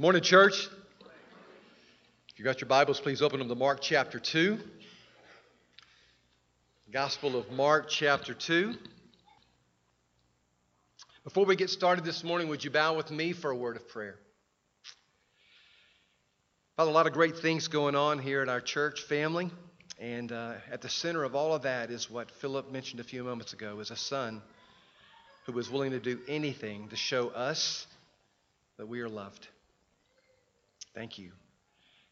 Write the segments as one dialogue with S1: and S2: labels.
S1: Morning, church. If you got your Bibles, please open them to Mark chapter 2. Gospel of Mark chapter 2. Before we get started this morning, would you bow with me for a word of prayer? Father, a lot of great things going on here in our church family, and uh, at the center of all of that is what Philip mentioned a few moments ago: is a son who was willing to do anything to show us that we are loved. Thank you.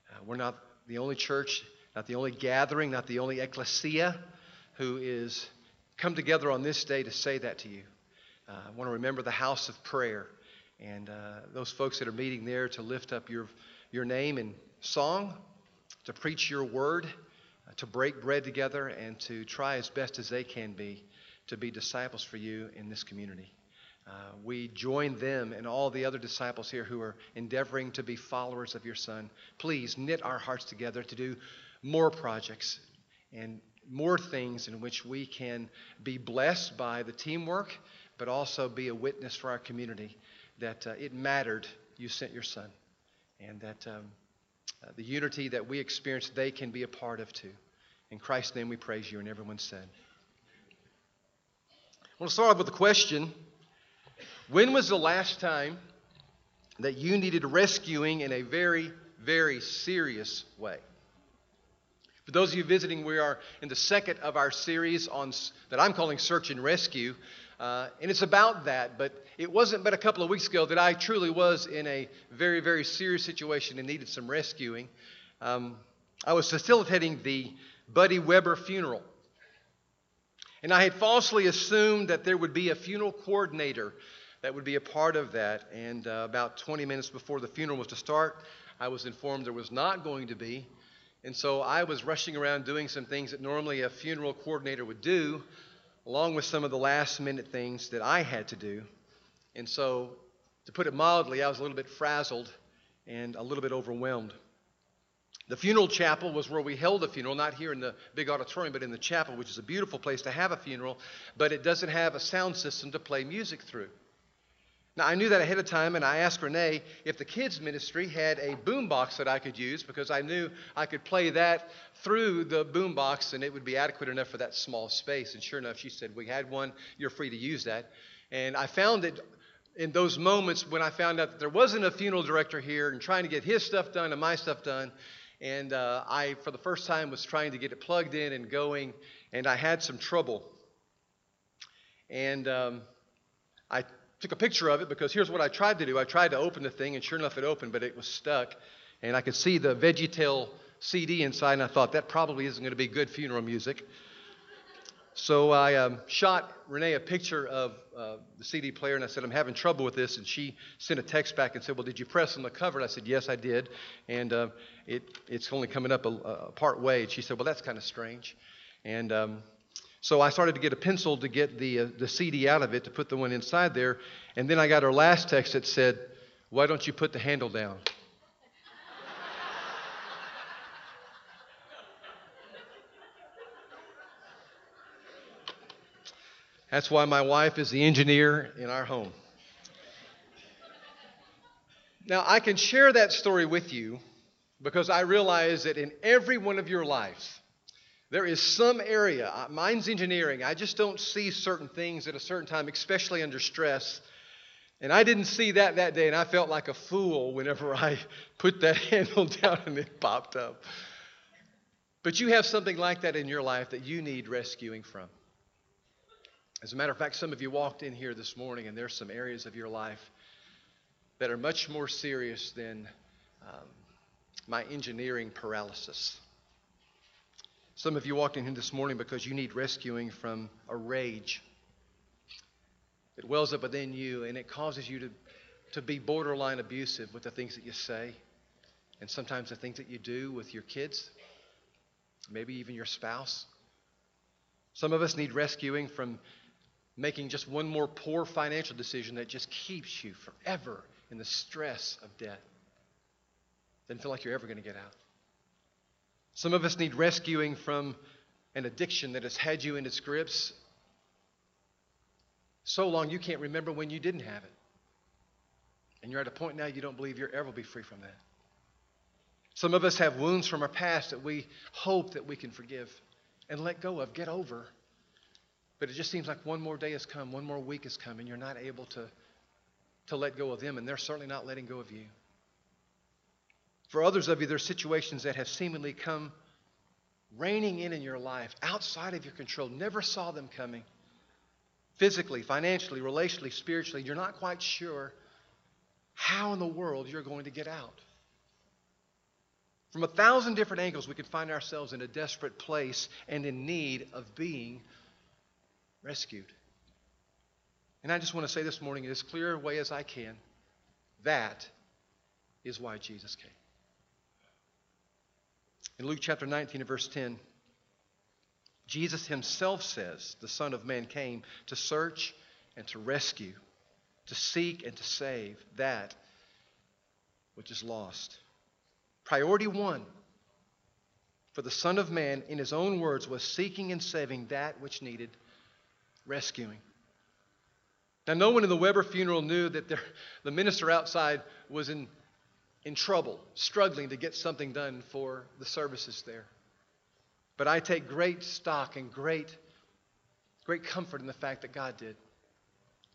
S1: Uh, we're not the only church, not the only gathering, not the only ecclesia who is come together on this day to say that to you. Uh, I want to remember the house of prayer and uh, those folks that are meeting there to lift up your, your name in song, to preach your word, uh, to break bread together, and to try as best as they can be to be disciples for you in this community. Uh, we join them and all the other disciples here who are endeavoring to be followers of your Son. Please knit our hearts together to do more projects and more things in which we can be blessed by the teamwork, but also be a witness for our community that uh, it mattered you sent your Son, and that um, uh, the unity that we experience, they can be a part of too. In Christ's name we praise you, and everyone said. I want to start off with a question. When was the last time that you needed rescuing in a very, very serious way? For those of you visiting, we are in the second of our series on that I'm calling Search and Rescue, uh, and it's about that. But it wasn't but a couple of weeks ago that I truly was in a very, very serious situation and needed some rescuing. Um, I was facilitating the Buddy Weber funeral, and I had falsely assumed that there would be a funeral coordinator that would be a part of that. And uh, about 20 minutes before the funeral was to start, I was informed there was not going to be. And so I was rushing around doing some things that normally a funeral coordinator would do, along with some of the last minute things that I had to do. And so, to put it mildly, I was a little bit frazzled and a little bit overwhelmed. The funeral chapel was where we held the funeral, not here in the big auditorium, but in the chapel, which is a beautiful place to have a funeral, but it doesn't have a sound system to play music through. Now, I knew that ahead of time, and I asked Renee if the kids' ministry had a boom box that I could use because I knew I could play that through the boom box and it would be adequate enough for that small space. And sure enough, she said, We had one, you're free to use that. And I found it in those moments when I found out that there wasn't a funeral director here and trying to get his stuff done and my stuff done. And uh, I, for the first time, was trying to get it plugged in and going, and I had some trouble. And um, I took a picture of it because here's what I tried to do. I tried to open the thing, and sure enough, it opened, but it was stuck. And I could see the VeggieTale CD inside, and I thought that probably isn't going to be good funeral music. So I um, shot Renee a picture of uh, the CD player, and I said, I'm having trouble with this. And she sent a text back and said, Well, did you press on the cover? And I said, Yes, I did. And uh, it, it's only coming up a, a part way. And she said, Well, that's kind of strange. And um, so I started to get a pencil to get the, uh, the CD out of it to put the one inside there. And then I got her last text that said, Why don't you put the handle down? That's why my wife is the engineer in our home. Now, I can share that story with you because I realize that in every one of your lives, there is some area, uh, mine's engineering, I just don't see certain things at a certain time, especially under stress. And I didn't see that that day, and I felt like a fool whenever I put that handle down and it popped up. But you have something like that in your life that you need rescuing from. As a matter of fact, some of you walked in here this morning, and there's some areas of your life that are much more serious than um, my engineering paralysis. Some of you walked in here this morning because you need rescuing from a rage. It wells up within you and it causes you to, to be borderline abusive with the things that you say and sometimes the things that you do with your kids, maybe even your spouse. Some of us need rescuing from making just one more poor financial decision that just keeps you forever in the stress of debt. Doesn't feel like you're ever going to get out. Some of us need rescuing from an addiction that has had you in its grips so long you can't remember when you didn't have it. And you're at a point now you don't believe you'll ever be free from that. Some of us have wounds from our past that we hope that we can forgive and let go of, get over. But it just seems like one more day has come, one more week has come, and you're not able to, to let go of them, and they're certainly not letting go of you. For others of you, there are situations that have seemingly come raining in in your life outside of your control. Never saw them coming. Physically, financially, relationally, spiritually, you're not quite sure how in the world you're going to get out. From a thousand different angles, we can find ourselves in a desperate place and in need of being rescued. And I just want to say this morning in as clear a way as I can that is why Jesus came. In Luke chapter 19 and verse 10, Jesus himself says the Son of Man came to search and to rescue, to seek and to save that which is lost. Priority one for the Son of Man, in his own words, was seeking and saving that which needed rescuing. Now, no one in the Weber funeral knew that the minister outside was in in trouble, struggling to get something done for the services there. But I take great stock and great, great comfort in the fact that God did.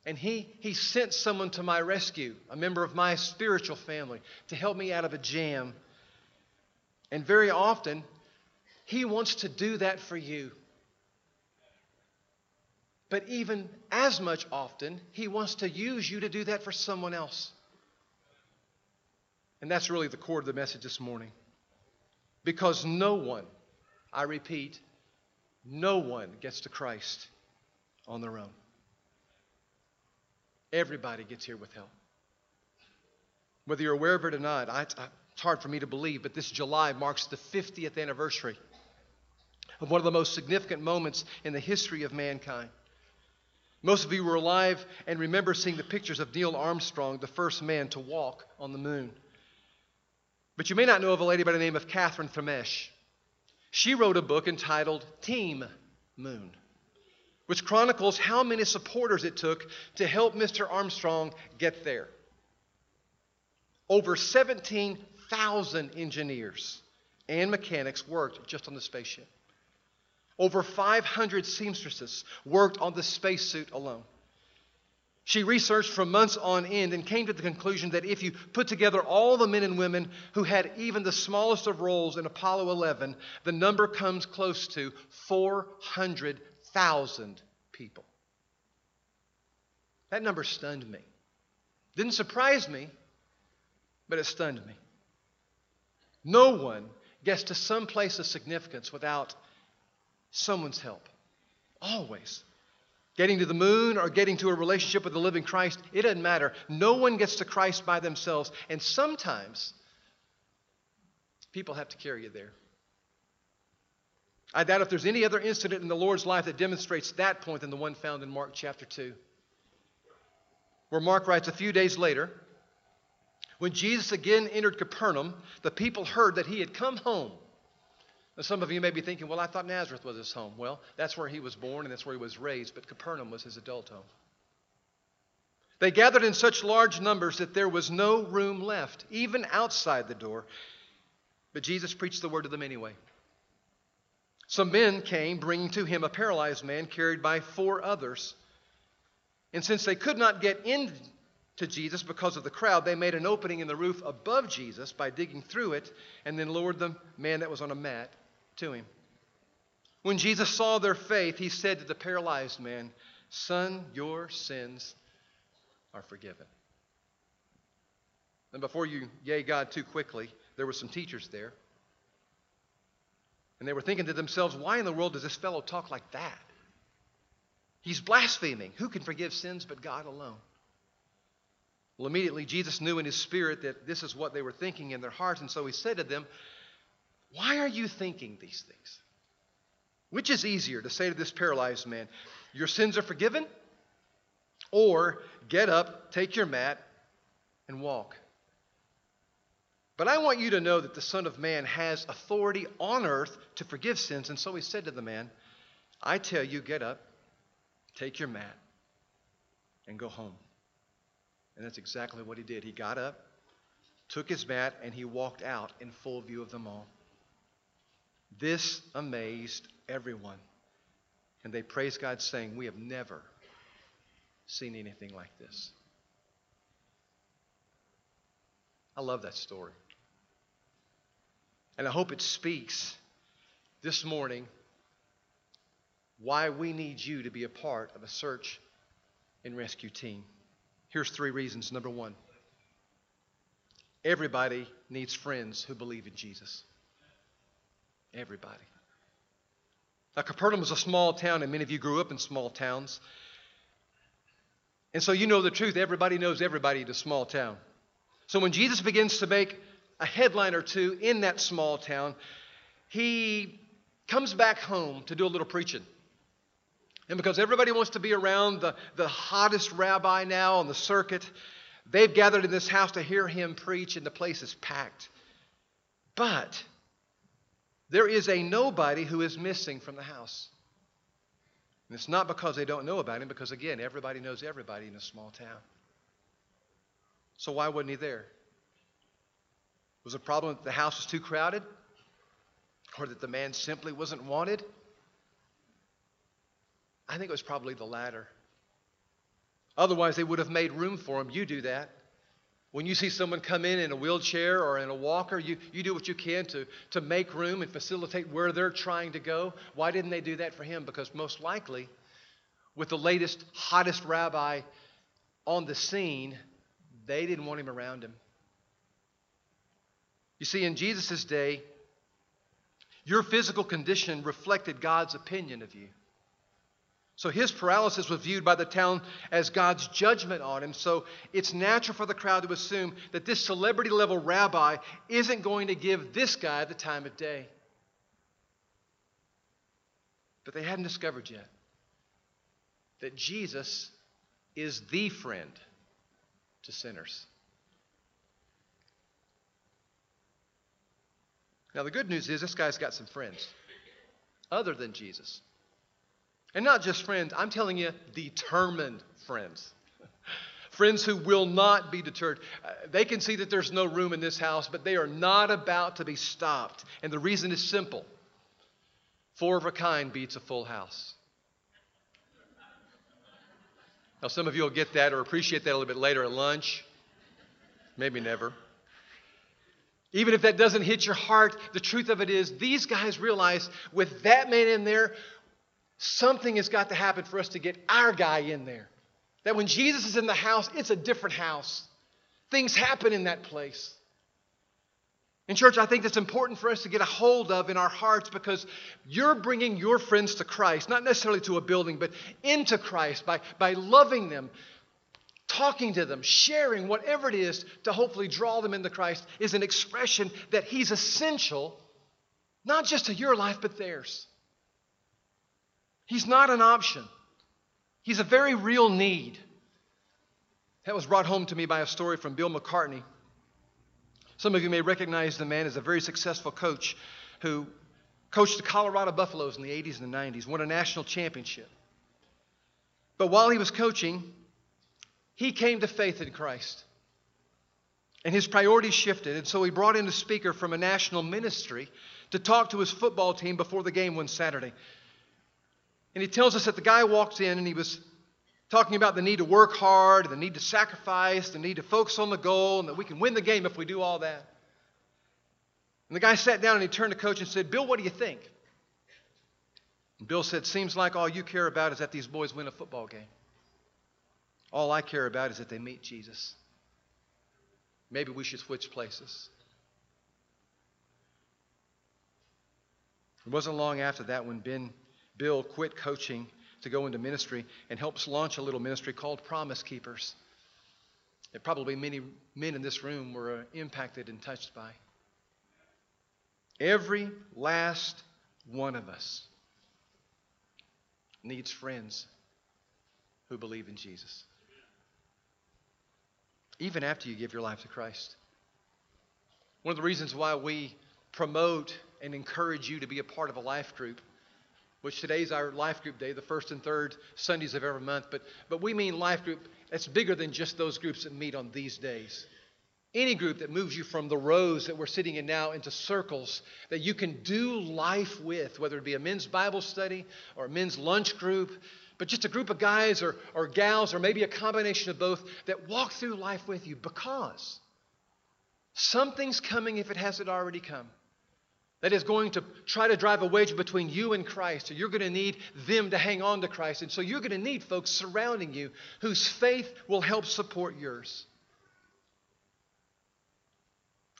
S1: And he, he sent someone to my rescue, a member of my spiritual family, to help me out of a jam. And very often, He wants to do that for you. But even as much often, He wants to use you to do that for someone else. And that's really the core of the message this morning. Because no one, I repeat, no one gets to Christ on their own. Everybody gets here with help. Whether you're aware of it or not, I, it's hard for me to believe, but this July marks the 50th anniversary of one of the most significant moments in the history of mankind. Most of you were alive and remember seeing the pictures of Neil Armstrong, the first man to walk on the moon. But you may not know of a lady by the name of Catherine Thimmesh. She wrote a book entitled Team Moon, which chronicles how many supporters it took to help Mr. Armstrong get there. Over 17,000 engineers and mechanics worked just on the spaceship. Over 500 seamstresses worked on the spacesuit alone. She researched for months on end and came to the conclusion that if you put together all the men and women who had even the smallest of roles in Apollo 11, the number comes close to 400,000 people. That number stunned me. Didn't surprise me, but it stunned me. No one gets to some place of significance without someone's help. Always. Getting to the moon or getting to a relationship with the living Christ, it doesn't matter. No one gets to Christ by themselves. And sometimes people have to carry you there. I doubt if there's any other incident in the Lord's life that demonstrates that point than the one found in Mark chapter 2, where Mark writes a few days later, when Jesus again entered Capernaum, the people heard that he had come home some of you may be thinking, well, I thought Nazareth was his home. Well, that's where he was born and that's where he was raised, but Capernaum was his adult home. They gathered in such large numbers that there was no room left, even outside the door. But Jesus preached the word to them anyway. Some men came, bringing to him a paralyzed man carried by four others. And since they could not get in to Jesus because of the crowd, they made an opening in the roof above Jesus by digging through it and then lowered the man that was on a mat to him. When Jesus saw their faith, he said to the paralyzed man, Son, your sins are forgiven. And before you yay God too quickly, there were some teachers there. And they were thinking to themselves, why in the world does this fellow talk like that? He's blaspheming. Who can forgive sins but God alone? Well, immediately Jesus knew in his spirit that this is what they were thinking in their hearts, and so he said to them, why are you thinking these things? Which is easier to say to this paralyzed man, Your sins are forgiven? Or get up, take your mat, and walk. But I want you to know that the Son of Man has authority on earth to forgive sins. And so he said to the man, I tell you, get up, take your mat, and go home. And that's exactly what he did. He got up, took his mat, and he walked out in full view of them all. This amazed everyone. And they praised God, saying, We have never seen anything like this. I love that story. And I hope it speaks this morning why we need you to be a part of a search and rescue team. Here's three reasons. Number one, everybody needs friends who believe in Jesus. Everybody. Now, Capernaum was a small town, and many of you grew up in small towns. And so you know the truth. Everybody knows everybody in a small town. So when Jesus begins to make a headline or two in that small town, he comes back home to do a little preaching. And because everybody wants to be around the, the hottest rabbi now on the circuit, they've gathered in this house to hear him preach, and the place is packed. But there is a nobody who is missing from the house. And it's not because they don't know about him, because again, everybody knows everybody in a small town. So why wasn't he there? Was the problem that the house was too crowded? Or that the man simply wasn't wanted? I think it was probably the latter. Otherwise, they would have made room for him. You do that. When you see someone come in in a wheelchair or in a walker, you, you do what you can to, to make room and facilitate where they're trying to go. Why didn't they do that for him? Because most likely, with the latest, hottest rabbi on the scene, they didn't want him around him. You see, in Jesus' day, your physical condition reflected God's opinion of you. So his paralysis was viewed by the town as God's judgment on him. So it's natural for the crowd to assume that this celebrity level rabbi isn't going to give this guy the time of day. But they hadn't discovered yet that Jesus is the friend to sinners. Now, the good news is this guy's got some friends other than Jesus. And not just friends, I'm telling you, determined friends. friends who will not be deterred. Uh, they can see that there's no room in this house, but they are not about to be stopped. And the reason is simple four of a kind beats a full house. Now, some of you will get that or appreciate that a little bit later at lunch. Maybe never. Even if that doesn't hit your heart, the truth of it is these guys realize with that man in there, something has got to happen for us to get our guy in there. That when Jesus is in the house, it's a different house. Things happen in that place. In church, I think that's important for us to get a hold of in our hearts because you're bringing your friends to Christ, not necessarily to a building, but into Christ by, by loving them, talking to them, sharing whatever it is to hopefully draw them into Christ is an expression that He's essential, not just to your life, but theirs. He's not an option, He's a very real need. That was brought home to me by a story from Bill McCartney. Some of you may recognize the man as a very successful coach who coached the Colorado Buffaloes in the 80s and the 90s, won a national championship. But while he was coaching, he came to faith in Christ. And his priorities shifted, and so he brought in a speaker from a national ministry to talk to his football team before the game one Saturday. And he tells us that the guy walks in and he was talking about the need to work hard, the need to sacrifice, the need to focus on the goal, and that we can win the game if we do all that. And the guy sat down and he turned to coach and said, Bill, what do you think? And Bill said, Seems like all you care about is that these boys win a football game. All I care about is that they meet Jesus. Maybe we should switch places. It wasn't long after that when Ben Bill quit coaching to go into ministry and helps launch a little ministry called Promise Keepers that probably many men in this room were uh, impacted and touched by. Every last one of us needs friends who believe in Jesus. Even after you give your life to Christ. One of the reasons why we promote and encourage you to be a part of a life group which today's our life group day, the first and third Sundays of every month. But, but we mean life group that's bigger than just those groups that meet on these days. Any group that moves you from the rows that we're sitting in now into circles that you can do life with, whether it be a men's Bible study or a men's lunch group, but just a group of guys or, or gals or maybe a combination of both that walk through life with you because something's coming if it hasn't already come that is going to try to drive a wedge between you and Christ. So you're going to need them to hang on to Christ. And so you're going to need folks surrounding you whose faith will help support yours.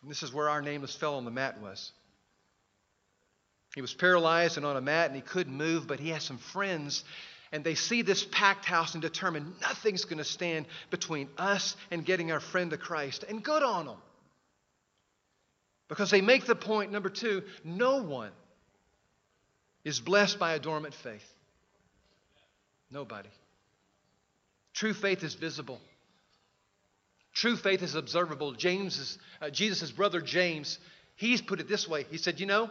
S1: And this is where our nameless fellow on the mat was. He was paralyzed and on a mat and he couldn't move, but he has some friends and they see this packed house and determine nothing's going to stand between us and getting our friend to Christ. And good on them. Because they make the point, number two, no one is blessed by a dormant faith. Nobody. True faith is visible. True faith is observable. James uh, Jesus' brother James, he's put it this way. He said, You know,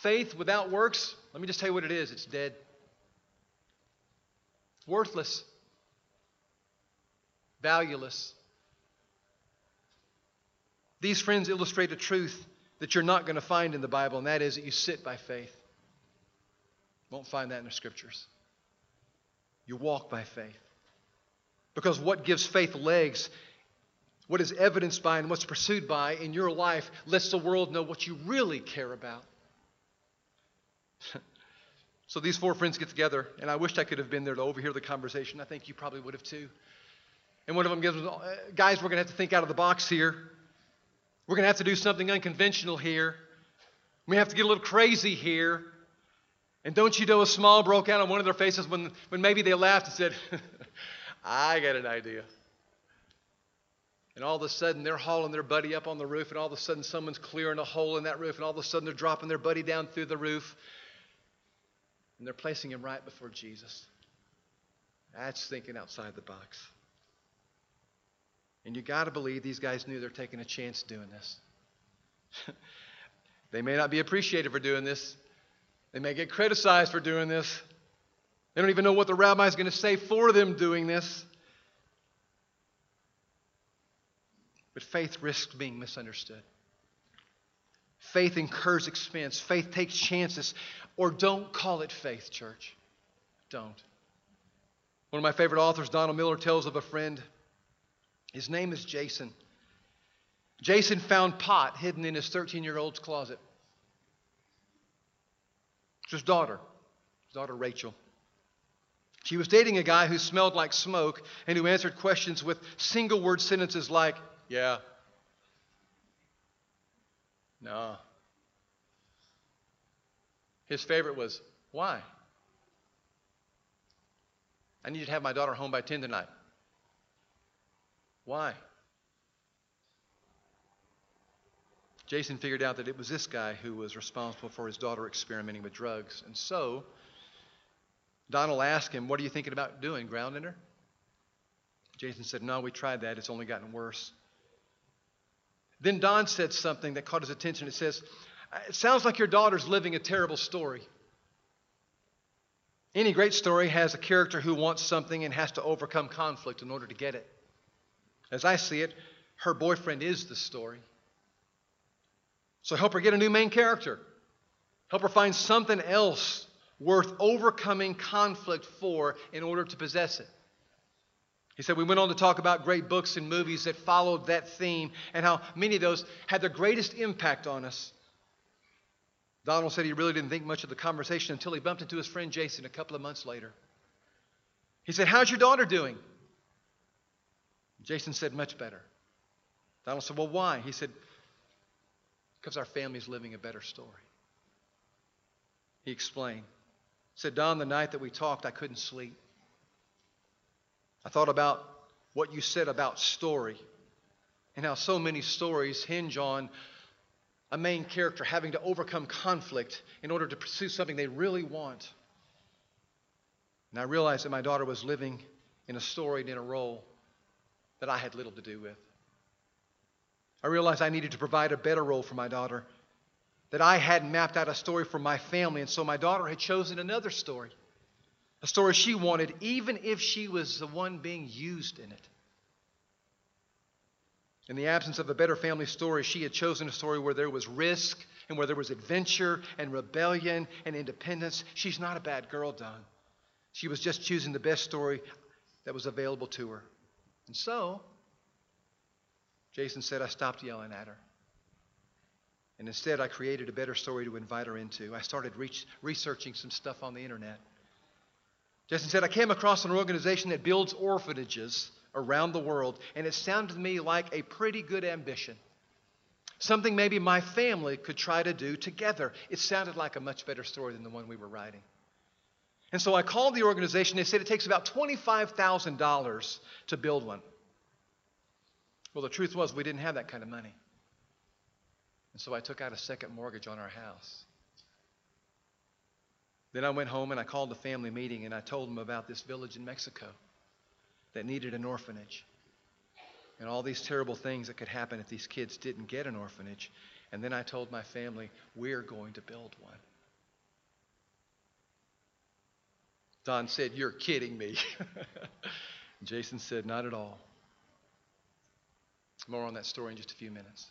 S1: faith without works, let me just tell you what it is it's dead, worthless, valueless. These friends illustrate a truth that you're not going to find in the Bible, and that is that you sit by faith. Won't find that in the scriptures. You walk by faith. Because what gives faith legs, what is evidenced by and what's pursued by in your life, lets the world know what you really care about. so these four friends get together, and I wished I could have been there to overhear the conversation. I think you probably would have too. And one of them gives guys, we're going to have to think out of the box here. We're going to have to do something unconventional here. We have to get a little crazy here. And don't you know a smile broke out on one of their faces when, when maybe they laughed and said, I got an idea. And all of a sudden, they're hauling their buddy up on the roof, and all of a sudden, someone's clearing a hole in that roof, and all of a sudden, they're dropping their buddy down through the roof, and they're placing him right before Jesus. That's thinking outside the box. And you got to believe these guys knew they're taking a chance doing this. they may not be appreciated for doing this. They may get criticized for doing this. They don't even know what the rabbi is going to say for them doing this. But faith risks being misunderstood. Faith incurs expense. Faith takes chances. Or don't call it faith, church. Don't. One of my favorite authors, Donald Miller, tells of a friend his name is Jason. Jason found pot hidden in his 13 year old's closet. It's his daughter, his daughter Rachel. She was dating a guy who smelled like smoke and who answered questions with single word sentences like, Yeah, no. His favorite was, Why? I need to have my daughter home by 10 tonight. Why? Jason figured out that it was this guy who was responsible for his daughter experimenting with drugs. And so, Donald asked him, What are you thinking about doing? Grounding her? Jason said, No, we tried that. It's only gotten worse. Then Don said something that caught his attention. It says, uh, It sounds like your daughter's living a terrible story. Any great story has a character who wants something and has to overcome conflict in order to get it. As I see it, her boyfriend is the story. So help her get a new main character. Help her find something else worth overcoming conflict for in order to possess it. He said, We went on to talk about great books and movies that followed that theme and how many of those had the greatest impact on us. Donald said he really didn't think much of the conversation until he bumped into his friend Jason a couple of months later. He said, How's your daughter doing? Jason said, Much better. Donald said, Well, why? He said, Because our family's living a better story. He explained. Said, Don, the night that we talked, I couldn't sleep. I thought about what you said about story and how so many stories hinge on a main character having to overcome conflict in order to pursue something they really want. And I realized that my daughter was living in a story and in a role that I had little to do with. I realized I needed to provide a better role for my daughter that I hadn't mapped out a story for my family, and so my daughter had chosen another story. A story she wanted, even if she was the one being used in it. In the absence of a better family story, she had chosen a story where there was risk and where there was adventure and rebellion and independence. She's not a bad girl, Don. She was just choosing the best story that was available to her. And so, Jason said, I stopped yelling at her. And instead, I created a better story to invite her into. I started researching some stuff on the internet. Jason said, I came across an organization that builds orphanages around the world, and it sounded to me like a pretty good ambition. Something maybe my family could try to do together. It sounded like a much better story than the one we were writing. And so I called the organization. They said it takes about $25,000 to build one. Well, the truth was, we didn't have that kind of money. And so I took out a second mortgage on our house. Then I went home and I called the family meeting and I told them about this village in Mexico that needed an orphanage and all these terrible things that could happen if these kids didn't get an orphanage. And then I told my family, we're going to build one. Don said, You're kidding me. Jason said, Not at all. More on that story in just a few minutes.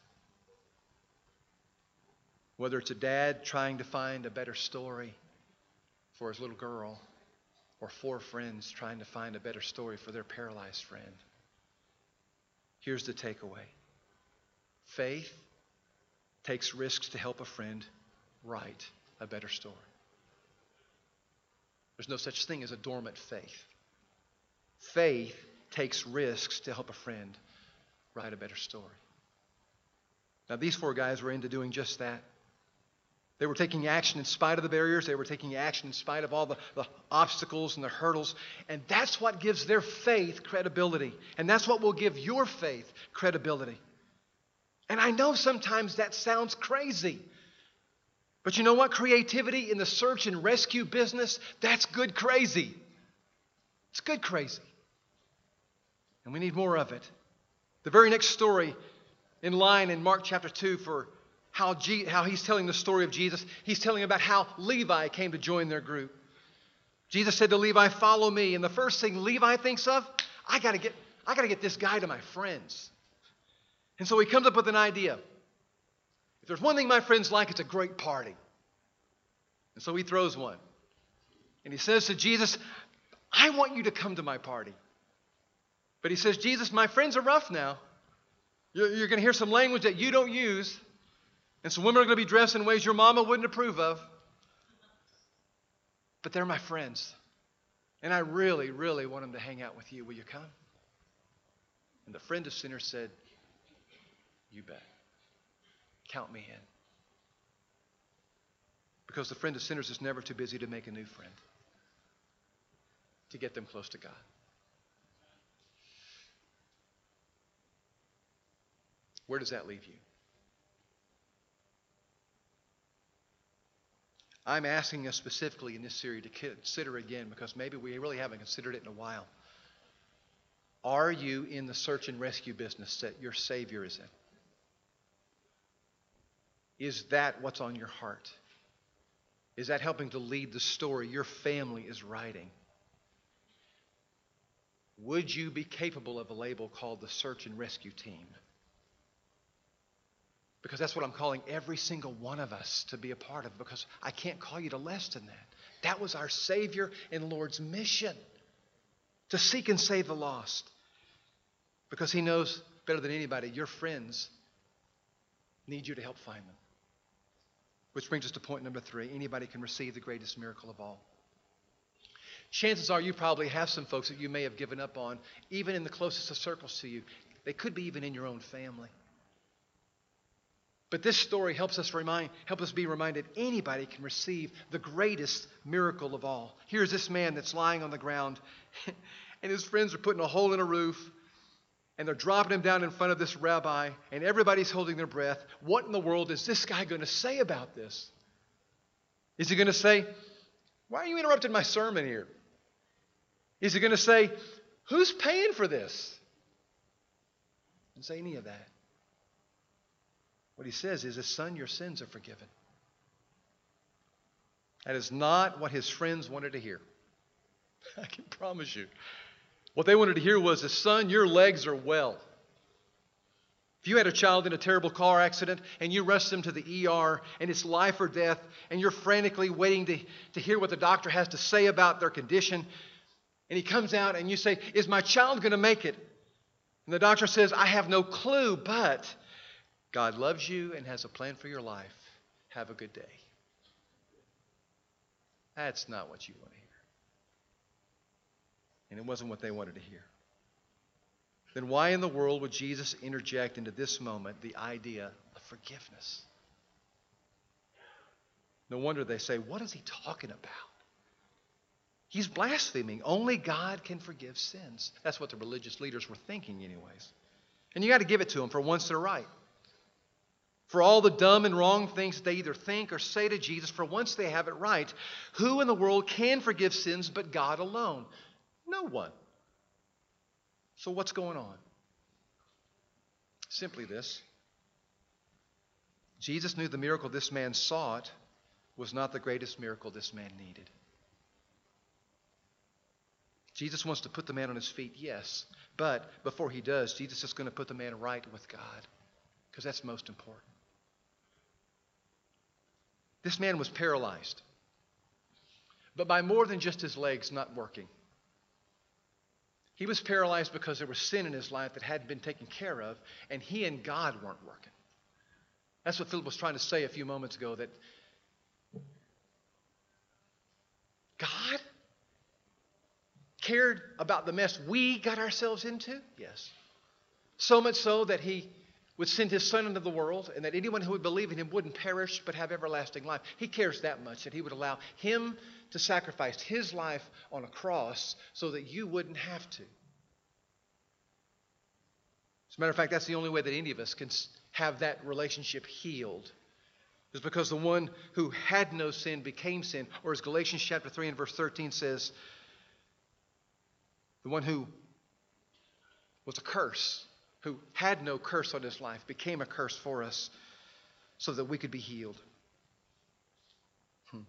S1: Whether it's a dad trying to find a better story for his little girl, or four friends trying to find a better story for their paralyzed friend. Here's the takeaway faith takes risks to help a friend write a better story. There's no such thing as a dormant faith. Faith takes risks to help a friend write a better story. Now, these four guys were into doing just that. They were taking action in spite of the barriers. They were taking action in spite of all the, the, obstacles and the hurdles. And that's what gives their faith credibility. And that's what will give your faith credibility. And I know sometimes that sounds crazy. But you know what? Creativity in the search and rescue business, that's good crazy. It's good crazy. And we need more of it. The very next story in line in Mark chapter 2 for how, G, how he's telling the story of Jesus. He's telling about how Levi came to join their group. Jesus said to Levi, Follow me. And the first thing Levi thinks of, I got to get, I got to get this guy to my friends. And so he comes up with an idea. If there's one thing my friends like, it's a great party. And so he throws one. And he says to Jesus, I want you to come to my party. But he says, Jesus, my friends are rough now. You're, you're going to hear some language that you don't use. And some women are going to be dressed in ways your mama wouldn't approve of. But they're my friends. And I really, really want them to hang out with you. Will you come? And the friend of sinners said, You bet. Count me in. Because the friend of sinners is never too busy to make a new friend, to get them close to God. Where does that leave you? I'm asking us specifically in this series to consider again because maybe we really haven't considered it in a while. Are you in the search and rescue business that your Savior is in? Is that what's on your heart? Is that helping to lead the story your family is writing? Would you be capable of a label called the search and rescue team? Because that's what I'm calling every single one of us to be a part of, because I can't call you to less than that. That was our Savior and Lord's mission to seek and save the lost. Because He knows better than anybody, your friends need you to help find them. Which brings us to point number three anybody can receive the greatest miracle of all. Chances are you probably have some folks that you may have given up on, even in the closest of circles to you. They could be even in your own family. But this story helps us remind, help us be reminded anybody can receive the greatest miracle of all. Here's this man that's lying on the ground, and his friends are putting a hole in a roof, and they're dropping him down in front of this rabbi, and everybody's holding their breath. What in the world is this guy going to say about this? Is he going to say, Why are you interrupting my sermon here? Is he going to say, Who's paying for this? Doesn't say any of that. What he says is, His Son, your sins are forgiven. That is not what his friends wanted to hear. I can promise you. What they wanted to hear was, Son, your legs are well. If you had a child in a terrible car accident and you rush them to the ER and it's life or death, and you're frantically waiting to, to hear what the doctor has to say about their condition, and he comes out and you say, Is my child going to make it? And the doctor says, I have no clue, but God loves you and has a plan for your life. Have a good day. That's not what you want to hear. And it wasn't what they wanted to hear then why in the world would Jesus interject into this moment the idea of forgiveness? No wonder they say, What is he talking about? He's blaspheming. Only God can forgive sins. That's what the religious leaders were thinking, anyways. And you got to give it to them for once they're right. For all the dumb and wrong things that they either think or say to Jesus, for once they have it right, who in the world can forgive sins but God alone? No one. So, what's going on? Simply this Jesus knew the miracle this man sought was not the greatest miracle this man needed. Jesus wants to put the man on his feet, yes. But before he does, Jesus is going to put the man right with God because that's most important. This man was paralyzed, but by more than just his legs not working. He was paralyzed because there was sin in his life that hadn't been taken care of, and he and God weren't working. That's what Philip was trying to say a few moments ago that God cared about the mess we got ourselves into? Yes. So much so that he would send his son into the world and that anyone who would believe in him wouldn't perish but have everlasting life. He cares that much that he would allow him to sacrifice his life on a cross so that you wouldn't have to. As a matter of fact, that's the only way that any of us can have that relationship healed. Is because the one who had no sin became sin. Or as Galatians chapter 3 and verse 13 says, the one who was a curse, who had no curse on his life, became a curse for us so that we could be healed. Hmm.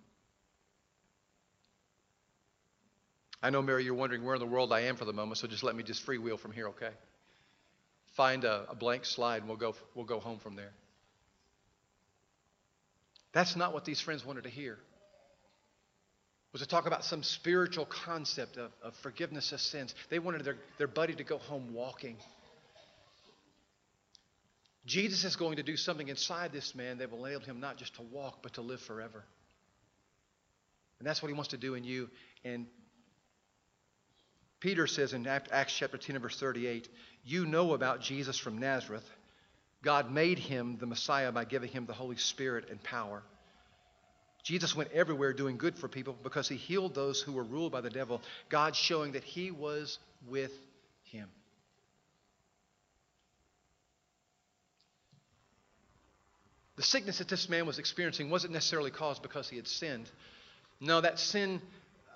S1: I know, Mary, you're wondering where in the world I am for the moment, so just let me just freewheel from here, okay? Find a, a blank slide and we'll go, we'll go home from there. That's not what these friends wanted to hear. Was to talk about some spiritual concept of, of forgiveness of sins. They wanted their, their buddy to go home walking. Jesus is going to do something inside this man that will enable him not just to walk, but to live forever. And that's what he wants to do in you. And Peter says in Acts chapter 10 and verse 38, You know about Jesus from Nazareth. God made him the Messiah by giving him the Holy Spirit and power. Jesus went everywhere doing good for people because he healed those who were ruled by the devil, God showing that he was with him. The sickness that this man was experiencing wasn't necessarily caused because he had sinned. No, that sin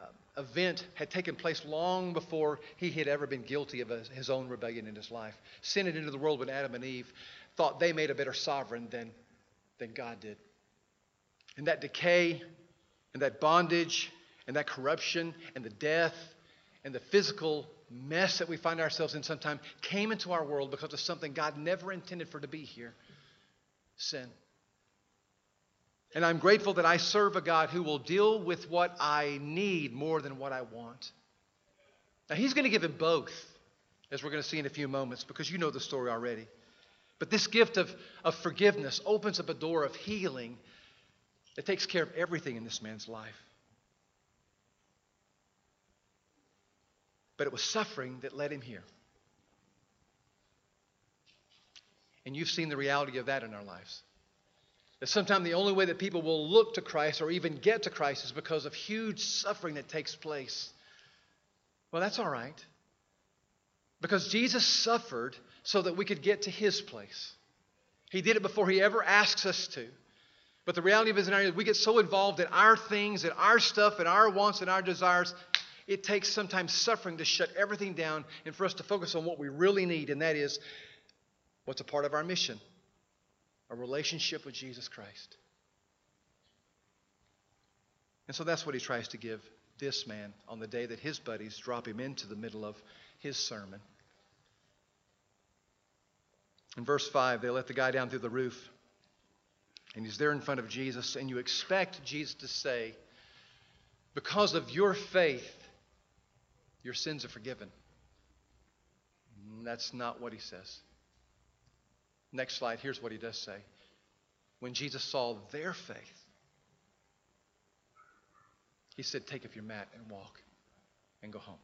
S1: uh, event had taken place long before he had ever been guilty of his own rebellion in his life. Sin into the world when Adam and Eve thought they made a better sovereign than, than God did. And that decay and that bondage and that corruption and the death and the physical mess that we find ourselves in sometimes came into our world because of something God never intended for to be here sin. And I'm grateful that I serve a God who will deal with what I need more than what I want. Now, He's going to give him both, as we're going to see in a few moments, because you know the story already. But this gift of, of forgiveness opens up a door of healing that takes care of everything in this man's life. But it was suffering that led him here. And you've seen the reality of that in our lives. That sometimes the only way that people will look to Christ or even get to Christ is because of huge suffering that takes place. Well, that's all right. Because Jesus suffered so that we could get to his place. He did it before he ever asks us to. But the reality of it is, we get so involved in our things and our stuff and our wants and our desires, it takes sometimes suffering to shut everything down and for us to focus on what we really need, and that is what's a part of our mission a relationship with Jesus Christ. And so that's what he tries to give this man on the day that his buddies drop him into the middle of his sermon. In verse 5, they let the guy down through the roof, and he's there in front of Jesus, and you expect Jesus to say, Because of your faith, your sins are forgiven. Mm, that's not what he says. Next slide, here's what he does say. When Jesus saw their faith, he said, Take up your mat and walk and go home.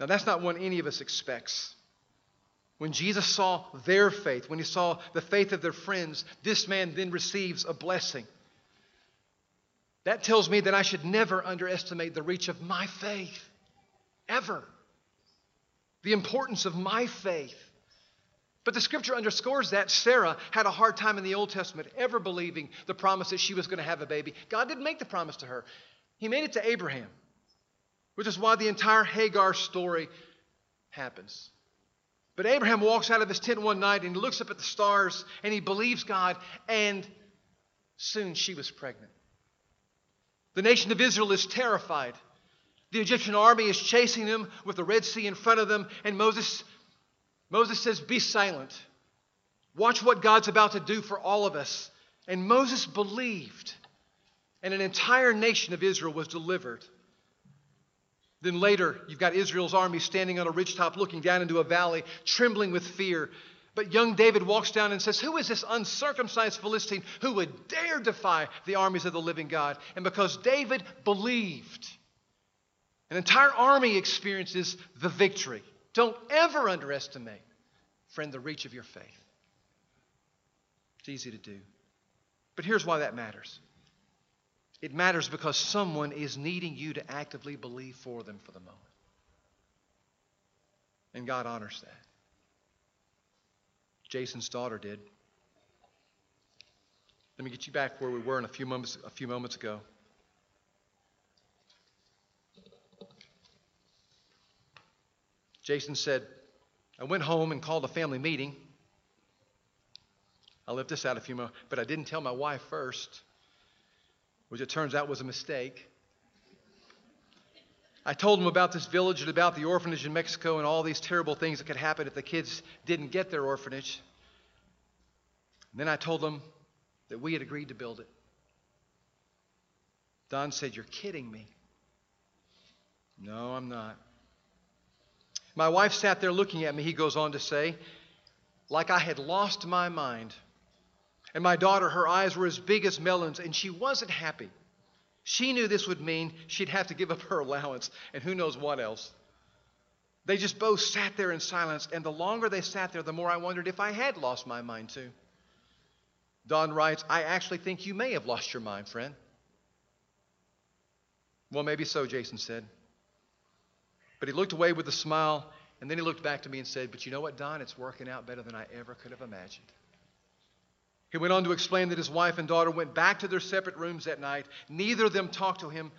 S1: Now, that's not what any of us expects. When Jesus saw their faith, when he saw the faith of their friends, this man then receives a blessing. That tells me that I should never underestimate the reach of my faith, ever. The importance of my faith. But the scripture underscores that Sarah had a hard time in the Old Testament ever believing the promise that she was going to have a baby. God didn't make the promise to her, He made it to Abraham which is why the entire Hagar story happens. But Abraham walks out of his tent one night and he looks up at the stars and he believes God, and soon she was pregnant. The nation of Israel is terrified. The Egyptian army is chasing them with the Red Sea in front of them, and Moses, Moses says, Be silent. Watch what God's about to do for all of us. And Moses believed, and an entire nation of Israel was delivered. Then later, you've got Israel's army standing on a ridgetop looking down into a valley, trembling with fear. But young David walks down and says, Who is this uncircumcised Philistine who would dare defy the armies of the living God? And because David believed, an entire army experiences the victory. Don't ever underestimate, friend, the reach of your faith. It's easy to do. But here's why that matters it matters because someone is needing you to actively believe for them for the moment. And God honors that. Jason's daughter did. Let me get you back where we were in a few moments, a few moments ago. Jason said, I went home and called a family meeting. I left this out a few more, but I didn't tell my wife first which it turns out was a mistake. I told them about this village and about the orphanage in Mexico and all these terrible things that could happen if the kids didn't get their orphanage. And then I told them that we had agreed to build it. Don said, You're kidding me. No, I'm not. My wife sat there looking at me, he goes on to say, like I had lost my mind. And my daughter, her eyes were as big as melons, and she wasn't happy. She knew this would mean she'd have to give up her allowance and who knows what else. They just both sat there in silence, and the longer they sat there, the more I wondered if I had lost my mind too. Don writes, I actually think you may have lost your mind, friend. Well, maybe so, Jason said. But he looked away with a smile, and then he looked back to me and said, But you know what, Don? It's working out better than I ever could have imagined. He went on to explain that his wife and daughter went back to their separate rooms that night. Neither of them talked to him.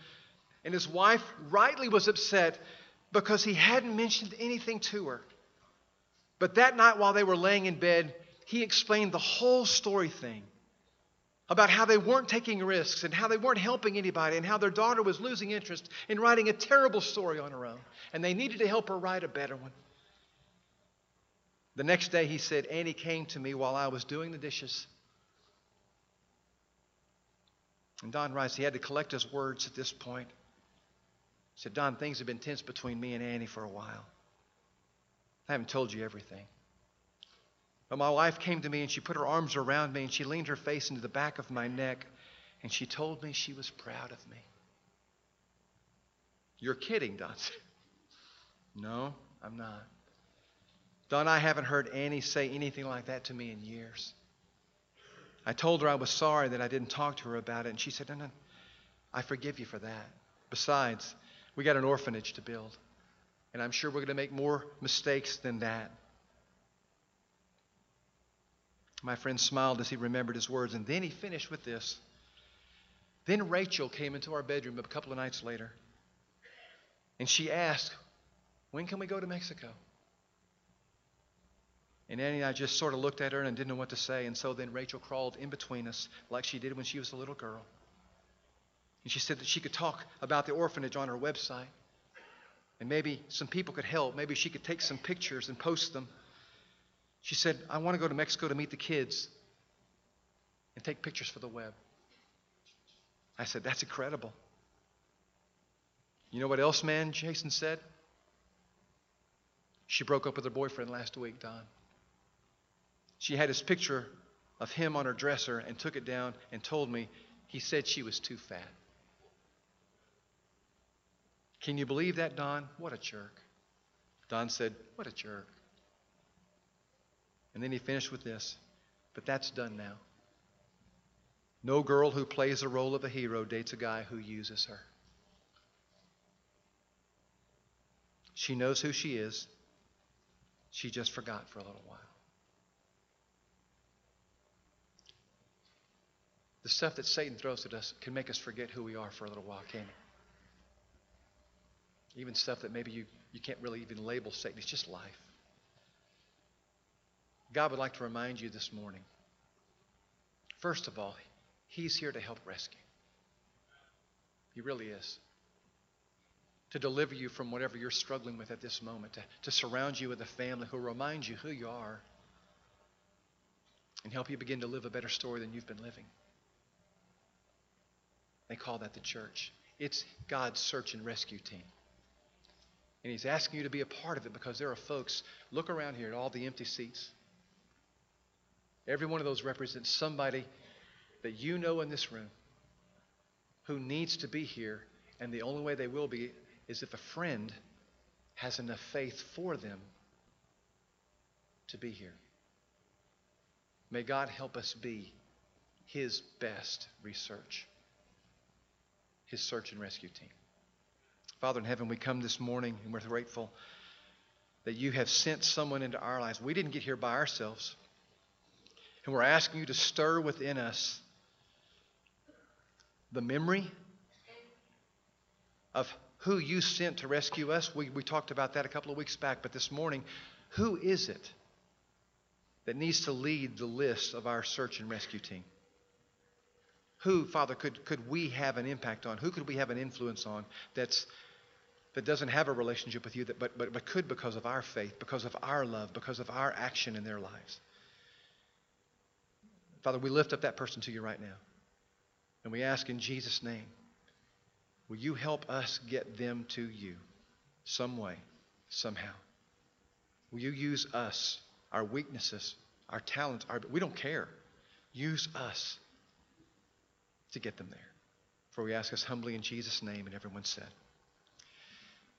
S1: And his wife rightly was upset because he hadn't mentioned anything to her. But that night, while they were laying in bed, he explained the whole story thing about how they weren't taking risks and how they weren't helping anybody and how their daughter was losing interest in writing a terrible story on her own. And they needed to help her write a better one. The next day, he said, Annie came to me while I was doing the dishes And Don writes, he had to collect his words at this point. He said, Don, things have been tense between me and Annie for a while. I haven't told you everything. But my wife came to me and she put her arms around me and she leaned her face into the back of my neck and she told me she was proud of me. You're kidding, Don. no, I'm not. Don, I haven't heard Annie say anything like that to me in years. I told her I was sorry that I didn't talk to her about it, and she said, No, no, I forgive you for that. Besides, we got an orphanage to build, and I'm sure we're going to make more mistakes than that. My friend smiled as he remembered his words, and then he finished with this. Then Rachel came into our bedroom a couple of nights later, and she asked, When can we go to Mexico? And Annie and I just sort of looked at her and didn't know what to say. And so then Rachel crawled in between us like she did when she was a little girl. And she said that she could talk about the orphanage on her website. And maybe some people could help. Maybe she could take some pictures and post them. She said, I want to go to Mexico to meet the kids and take pictures for the web. I said, That's incredible. You know what else, man? Jason said. She broke up with her boyfriend last week, Don. She had his picture of him on her dresser and took it down and told me he said she was too fat. Can you believe that, Don? What a jerk. Don said, What a jerk. And then he finished with this, but that's done now. No girl who plays the role of a hero dates a guy who uses her. She knows who she is. She just forgot for a little while. The stuff that Satan throws at us can make us forget who we are for a little while, can't it? Even stuff that maybe you, you can't really even label Satan. It's just life. God would like to remind you this morning first of all, He's here to help rescue. He really is to deliver you from whatever you're struggling with at this moment, to, to surround you with a family who remind you who you are and help you begin to live a better story than you've been living. They call that the church. It's God's search and rescue team. And He's asking you to be a part of it because there are folks, look around here at all the empty seats. Every one of those represents somebody that you know in this room who needs to be here, and the only way they will be is if a friend has enough faith for them to be here. May God help us be His best research, His search and rescue team. Father in heaven, we come this morning and we're grateful that you have sent someone into our lives. We didn't get here by ourselves. And we're asking you to stir within us the memory of who you sent to rescue us. We, we talked about that a couple of weeks back, but this morning, who is it that needs to lead the list of our search and rescue team? Who, Father, could, could we have an impact on? Who could we have an influence on that's, that doesn't have a relationship with you, that, but, but, but could because of our faith, because of our love, because of our action in their lives? Father, we lift up that person to you right now. And we ask in Jesus' name Will you help us get them to you some way, somehow? Will you use us, our weaknesses, our talents? Our, we don't care. Use us to get them there. For we ask us humbly in Jesus' name, and everyone said.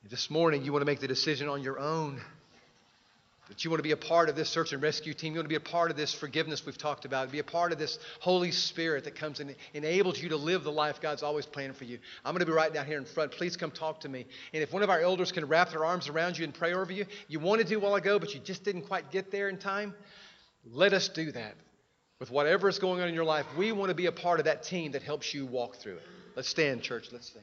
S1: This morning, you want to make the decision on your own that you want to be a part of this search and rescue team. You want to be a part of this forgiveness we've talked about. Be a part of this Holy Spirit that comes and enables you to live the life God's always planned for you. I'm going to be right down here in front. Please come talk to me. And if one of our elders can wrap their arms around you and pray over you, you wanted to do while ago, but you just didn't quite get there in time, let us do that. With whatever is going on in your life, we want to be a part of that team that helps you walk through it. Let's stand, church. Let's sing.